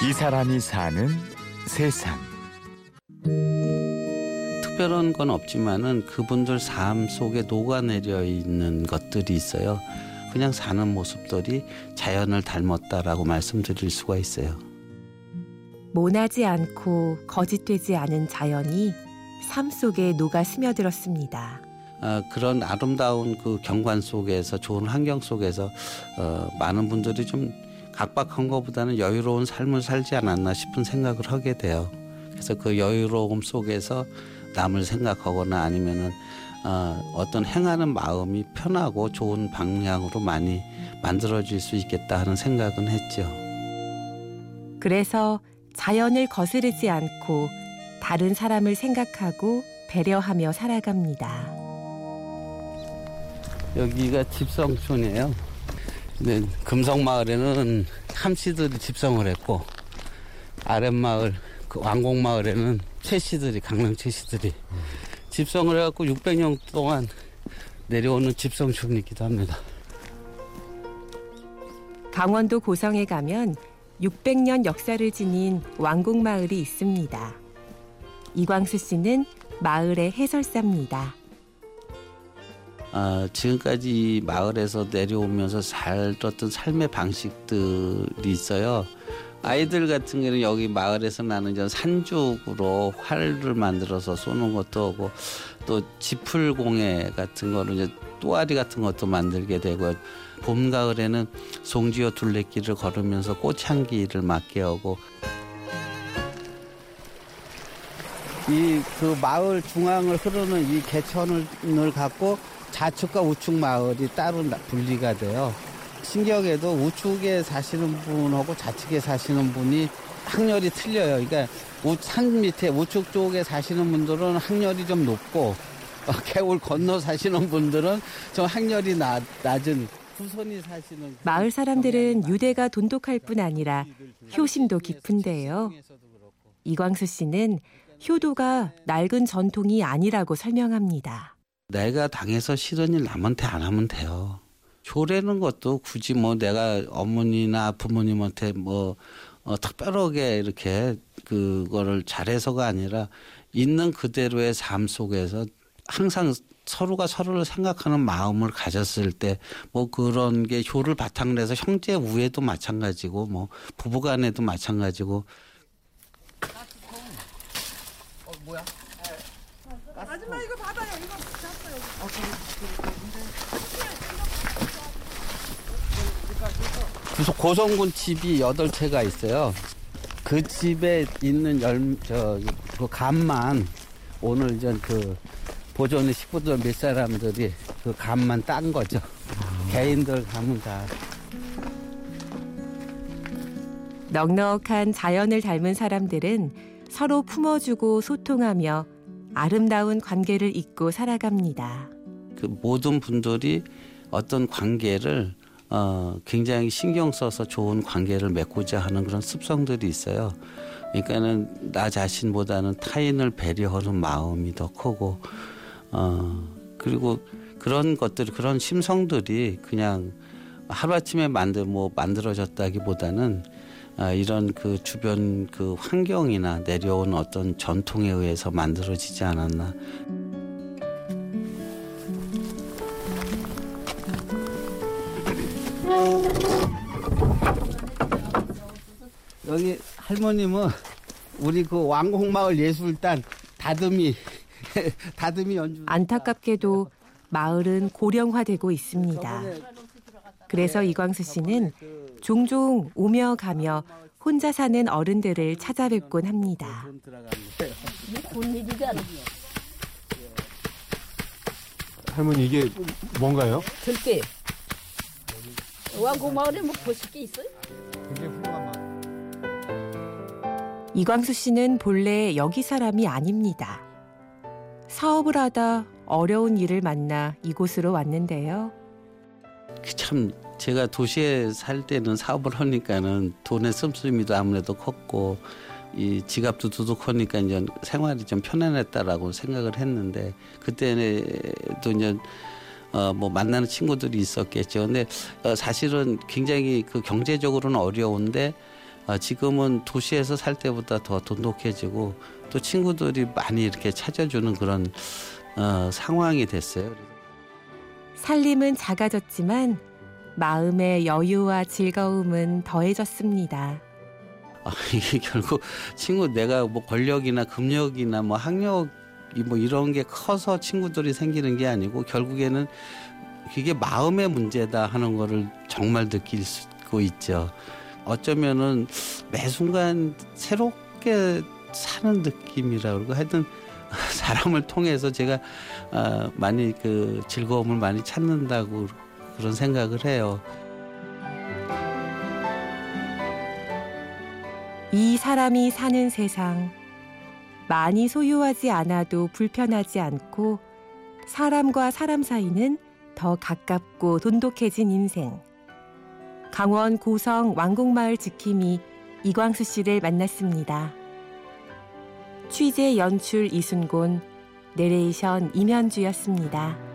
이 사람이 사는 세상. 특별한 건 없지만은 그분들 삶 속에 녹아내려 있는 것들이 있어요. 그냥 사는 모습들이 자연을 닮았다라고 말씀드릴 수가 있어요. 모나지 않고 거짓되지 않은 자연이 삶 속에 녹아 스며들었습니다. 어, 그런 아름다운 그 경관 속에서 좋은 환경 속에서 어, 많은 분들이 좀 각박한 것보다는 여유로운 삶을 살지 않았나 싶은 생각을 하게 돼요. 그래서 그 여유로움 속에서 남을 생각하거나 아니면은 어, 어떤 행하는 마음이 편하고 좋은 방향으로 많이 만들어질 수 있겠다 하는 생각은 했죠. 그래서 자연을 거스르지 않고 다른 사람을 생각하고 배려하며 살아갑니다. 여기가 집성촌이에요. 네, 금성마을에는 함씨들이 집성을 했고 아랫마을 그 왕곡마을에는 최씨들이 강릉 최씨들이 집성을 해갖고 600년 동안 내려오는 집성촌이기도 합니다. 강원도 고성에 가면 600년 역사를 지닌 왕곡마을이 있습니다. 이광수 씨는 마을의 해설사입니다. 아, 지금까지 마을에서 내려오면서 살았던 삶의 방식들이 있어요. 아이들 같은 경우는 여기 마을에서 나는 전 산죽으로 활을 만들어서 쏘는 것도 하고 또 지풀공예 같은 거는 이제 또아리 같은 것도 만들게 되고 봄 가을에는 송지어 둘레길을 걸으면서 꽃향기를 맡게 하고 이 그 마을 중앙을 흐르는 이 개천을 갖고 좌측과 우측 마을이 따로 분리가 돼요. 신기하게도 우측에 사시는 분하고 좌측에 사시는 분이 학렬이 틀려요. 그러니까 산 밑에 우측 쪽에 사시는 분들은 학렬이 좀 높고 어, 개울 건너 사시는 분들은 좀 학렬이 낮, 낮은 마을 사람들은 유대가 돈독할 뿐 아니라 효심도 깊은데요. 이광수 씨는 효도가 낡은 전통이 아니라고 설명합니다. 내가 당해서 싫은 일 남한테 안 하면 돼요. 효라는 것도 굳이 뭐 내가 어머니나 부모님한테 뭐 어, 특별하게 이렇게 그거를 잘해서가 아니라 있는 그대로의 삶 속에서 항상 서로가 서로를 생각하는 마음을 가졌을 때 뭐 그런 게 효를 바탕으로 해서 형제 우애도 마찬가지고 뭐 부부간에도 마찬가지고 어 뭐야? 아줌마 이거 받아요. 이거 구석 고성군 집이 여덟 채가 있어요. 그 집에 있는 열, 저, 그 감만 오늘 이제 그 보존의 식구들 몇 사람들이 그 감만 딴 거죠. 개인들 감은 다. 넉넉한 자연을 닮은 사람들은 서로 품어주고 소통하며 아름다운 관계를 잇고 살아갑니다. 그 모든 분들이 어떤 관계를 어, 굉장히 신경 써서 좋은 관계를 맺고자 하는 그런 습성들이 있어요. 그러니까는 나 자신보다는 타인을 배려하는 마음이 더 크고, 어, 그리고 그런 것들, 그런 심성들이 그냥 하루아침에 만들, 뭐, 만들어졌다기보다는 아, 이런 그 주변 그 환경이나 내려온 어떤 전통에 의해서 만들어지지 않았나. 여기 할머님은 우리 그 왕곡마을 예술단 다듬이 다듬이 연주 안타깝게도 마을은 고령화되고 있습니다. 그래서 이광수 씨는 종종 오며 가며 혼자 사는 어른들을 찾아뵙곤 합니다. 할머니 이게 뭔가요? 들깨. 왕고 마을에 뭐 보실 게 있어요? 이광수 씨는 본래 여기 사람이 아닙니다. 사업을 하다 어려운 일을 만나 이곳으로 왔는데요. 참 제가 도시에 살 때는 사업을 하니까는 돈의 씀씀이도 아무래도 컸고 이 지갑도 두둑하니까 이제 생활이 좀 편안했다라고 생각을 했는데 그때도 이제 어 뭐 만나는 친구들이 있었겠죠. 근데 어 사실은 굉장히 그 경제적으로는 어려운데 어, 지금은 도시에서 살 때보다 더 돈독해지고 또 친구들이 많이 이렇게 찾아주는 그런 어, 상황이 됐어요. 살림은 작아졌지만 마음의 여유와 즐거움은 더해졌습니다. 아, 이게 결국 친구 내가 뭐 권력이나 금력이나 뭐 학력이 뭐 이런 게 커서 친구들이 생기는 게 아니고 결국에는 이게 마음의 문제다 하는 거를 정말 느낄 수 있죠. 어쩌면은 매 순간 새롭게 사는 느낌이라 그러고 하여튼 사람을 통해서 제가 아, 많이 그 즐거움을 많이 찾는다고 그런 생각을 해요. 이 사람이 사는 세상. 많이 소유하지 않아도 불편하지 않고 사람과 사람 사이는 더 가깝고 돈독해진 인생. 강원 고성 왕곡마을 지킴이 이광수 씨를 만났습니다. 취재 연출 이순곤, 내레이션 임현주였습니다.